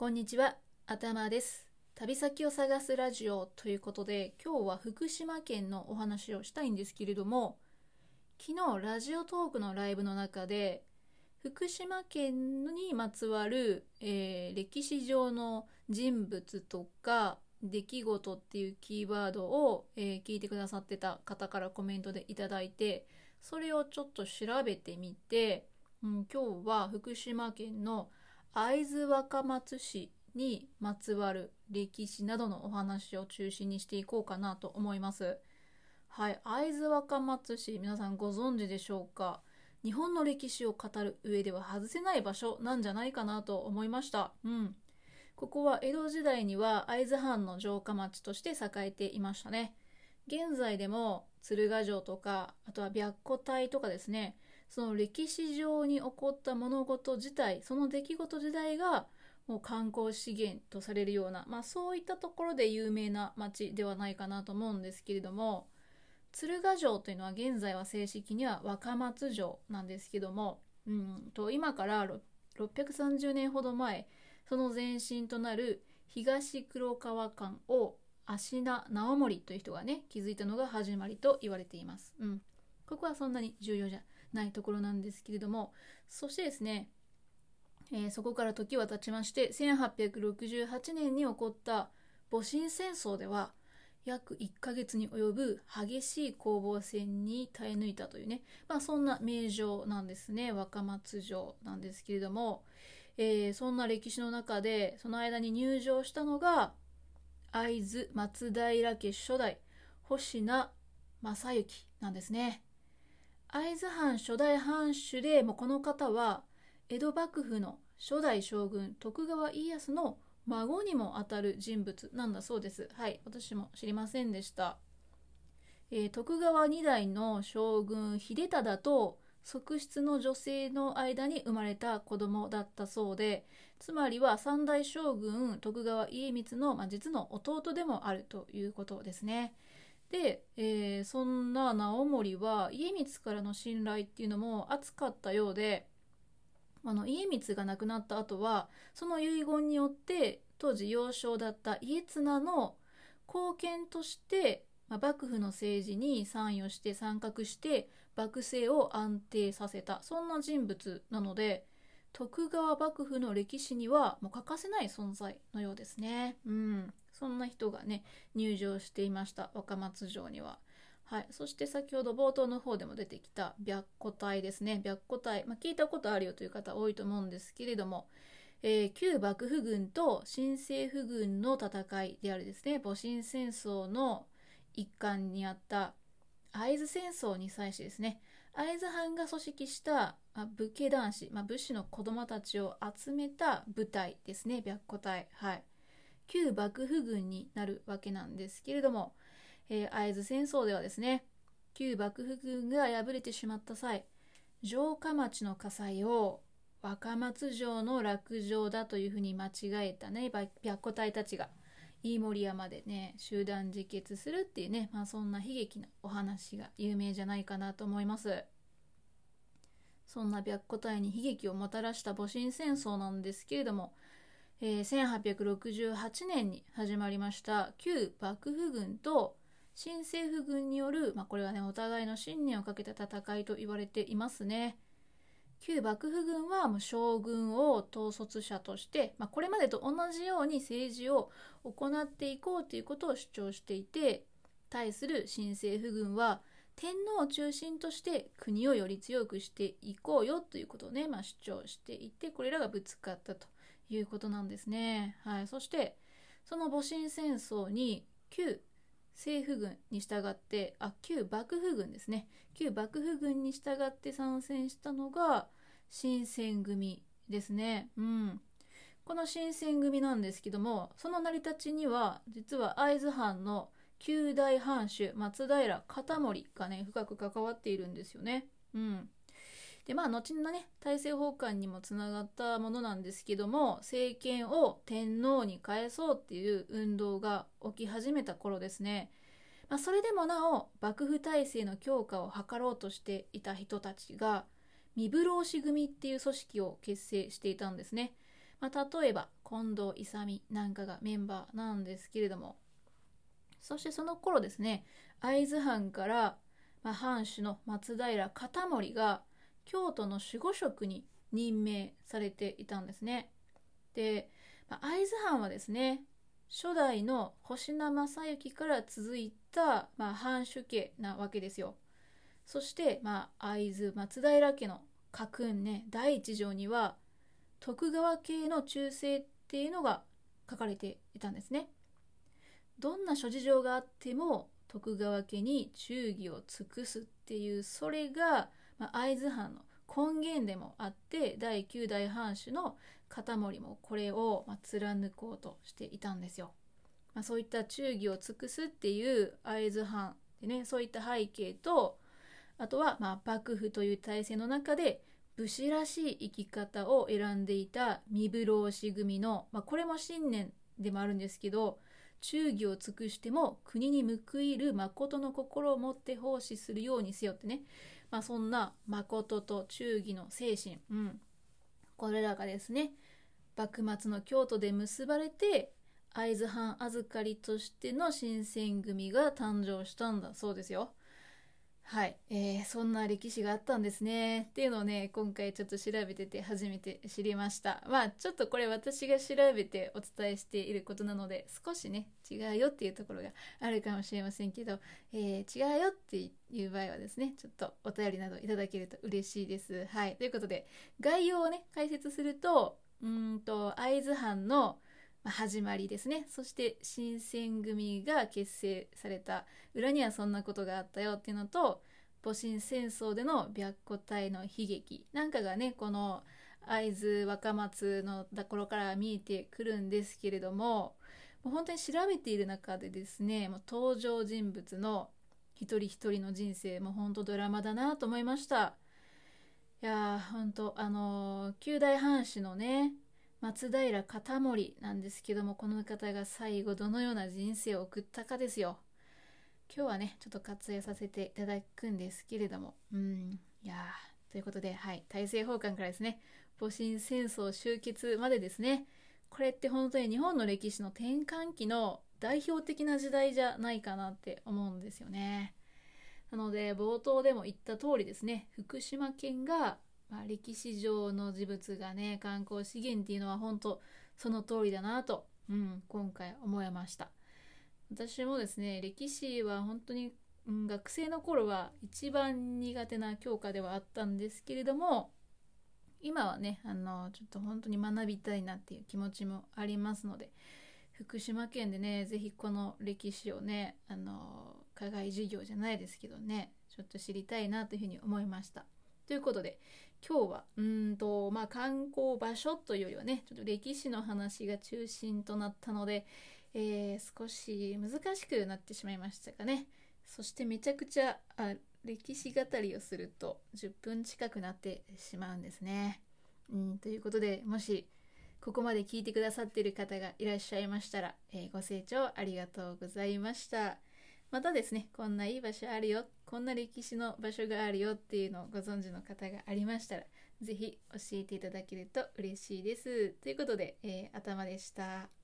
こんにちは、頭です。旅先を探すラジオということで、今日は福島県のお話をしたいんですけれども、昨日ラジオトークのライブの中で、福島県にまつわる、えー歴史上の人物とか出来事っていうキーワードを、えー聞いてくださってた方からコメントでいただいて、それをちょっと調べてみて、うん、今日は福島県の会津若松市にまつわる歴史などのお話を中心にしていこうかなと思います。はい、会津若松市皆さんご存知でしょうか？日本の歴史を語る上では外せない場所なんじゃないかなと思いました。うん。ここは江戸時代には会津藩の城下町として栄えていましたね。現在でも鶴ヶ城とか、あとは白虎隊とかですね、その歴史上に起こった物事自体、その出来事自体がもう観光資源とされるような、まあそういったところで有名な町ではないかなと思うんですけれども、鶴ヶ城というのは現在は正式には若松城なんですけども、うん、と今から630年ほど前、その前身となる東黒川間を芦名直盛という人がね、築いたのが始まりと言われています。うん。ここはそんなに重要じゃないところなんですけれども、そしてですね、えーそこから時は経ちまして、1868年に起こった戊辰戦争では、約1ヶ月に及ぶ激しい攻防戦に耐え抜いたというね、まあそんな名城なんですね、若松城なんですけれども、えーそんな歴史の中で、その間に入城したのが、会津松平家初代、星名正幸なんですね。会津藩初代藩主で、もうこの方は、江戸幕府の初代将軍徳川家康の孫にもあたる人物なんだそうです。はい、私も知りませんでした。えー徳川二代の将軍秀忠と側室の女性の間に生まれた子供だったそうで、つまりは三代将軍徳川家光の、まあ、実の弟でもあるということですね。で、えーそんな直盛は家光からの信頼っていうのも厚かったようで、あの家光が亡くなった後はその遺言によって当時幼少だった家綱の貢献として、まあ、幕府の政治に参与して参画して幕政を安定させたそんな人物なので徳川幕府の歴史にはもう欠かせない存在のようですね。うん、そんな人がね入場していました若松城には。はい、そして先ほど冒頭の方でも出てきた白虎隊ですね。白虎隊、まあ、聞いたことあるよという方多いと思うんですけれども、えー旧幕府軍と新政府軍の戦いであるですね。戊辰戦争の一環にあった会津戦争に際してですね。会津藩が組織した、まあ、武家男子、まあ、武士の子供たちを集めた部隊ですね白虎隊。はい。旧幕府軍になるわけなんですけれども、えー会津戦争ではですね旧幕府軍が敗れてしまった際城下町の火災を若松城の落城だというふうに間違えたね白虎隊たちが飯盛山でね集団自決するっていうね、まあ、そんな悲劇なお話が有名じゃないかなと思います。そんな白虎隊に悲劇をもたらした戊辰戦争なんですけれども、え1868年に始まりました旧幕府軍と新政府軍による、まあ、これはねお互いの信念をかけた戦いと言われていますね。旧幕府軍はもう将軍を統率者として、まあ、これまでと同じように政治を行っていこうということを主張していて対する新政府軍は天皇を中心として国をより強くしていこうよということをね、まあ、主張していてこれらがぶつかったということなんですね。はい、そしてその戊辰戦争に旧政府軍に従ってあ旧幕府軍ですね旧幕府軍に従って参戦したのが新選組ですね。うん、この新選組なんですけどもその成り立ちには実は会津藩の旧大藩主松平片盛がね深く関わっているんですよね。うん、でまあ後のね大政奉還にもつながったものなんですけども政権を天皇に返そうっていう運動が起き始めた頃ですね。まあ、それでもなお幕府体制の強化を図ろうとしていた人たちが三風浪士組っていう組織を結成していたんですね。まあ、例えば近藤勇なんかがメンバーなんですけれどもそしてその頃ですね会津藩から、まあ、藩主の松平片盛が京都の守護職に任命されていたんですね。で、まあ、会津藩はですね初代の星名正幸から続いた、まあ、藩主家なわけですよ。そして、まあ、会津松平家の家訓ね第一条には徳川系の忠誠っていうのが書かれていたんですね。どんな諸事情があっても徳川家に忠義を尽くすっていうそれが、まあ、会津藩の根源でもあって第9代藩主の片森もこれを、ま、貫こうとしていたんですよ。まあ、そういった忠義を尽くすっていう会津藩でねそういった背景とあとは、ま、幕府という体制の中で武士らしい生き方を選んでいた身分老子組の、まあ、これも信念でもあるんですけど忠義を尽くしても国に報いる誠の心を持って奉仕するようにせよってね、まあ、そんな誠と忠義の精神、うん、これらがですね幕末の京都で結ばれて会津藩預かりとしての新選組が誕生したんだそうですよ。はい、えー、そんな歴史があったんですね。っていうのをね今回ちょっと調べてて初めて知りました。まあちょっとこれ私が調べてお伝えしていることなので少しね違うよっていうところがあるかもしれませんけど、えー、違うよっていう場合はですねちょっとお便りなどいただけると嬉しいです。はい。ということで概要をね解説するとうんと会津藩の始まりですね。そして新選組が結成された裏にはそんなことがあったよっていうのと戊辰戦争での白虎隊の悲劇なんかがねこの会津若松のところから見えてくるんですけれどももう本当に調べている中でですねもう登場人物の一人一人の人生も本当ドラマだなと思いました。いやー本当あのー、九代藩士のね松平片盛なんですけどもこの方が最後どのような人生を送ったかですよ。今日はねちょっと割愛させていただくんですけれども。うんいやということではい大政奉還からですね戊辰戦争終結までですね。これって本当に日本の歴史の転換期の代表的な時代じゃないかなって思うんですよね。なので冒頭でも言った通りですね福島県がまあ、歴史上の事物がね観光資源っていうのは本当その通りだなと、うん、今回思いました私もですね歴史は本当に、うん、学生の頃は一番苦手な教科ではあったんですけれども今はねあのちょっと本当に学びたいなっていう気持ちもありますので福島県でね是非この歴史をねあの課外授業じゃないですけどねちょっと知りたいなというふうに思いました。ということで今日はうんとまあ観光場所というよりはねちょっと歴史の話が中心となったので、えー、少し難しくなってしまいましたかねそしてめちゃくちゃあ歴史語りをすると10分近くなってしまうんですね。うん、ということでもしここまで聞いてくださっている方がいらっしゃいましたら、えー、ご清聴ありがとうございました。またですね、こんないい場所あるよ、こんな歴史の場所があるよっていうのをご存知の方がありましたら、是非教えていただけると嬉しいです。ということで、えー、頭でした。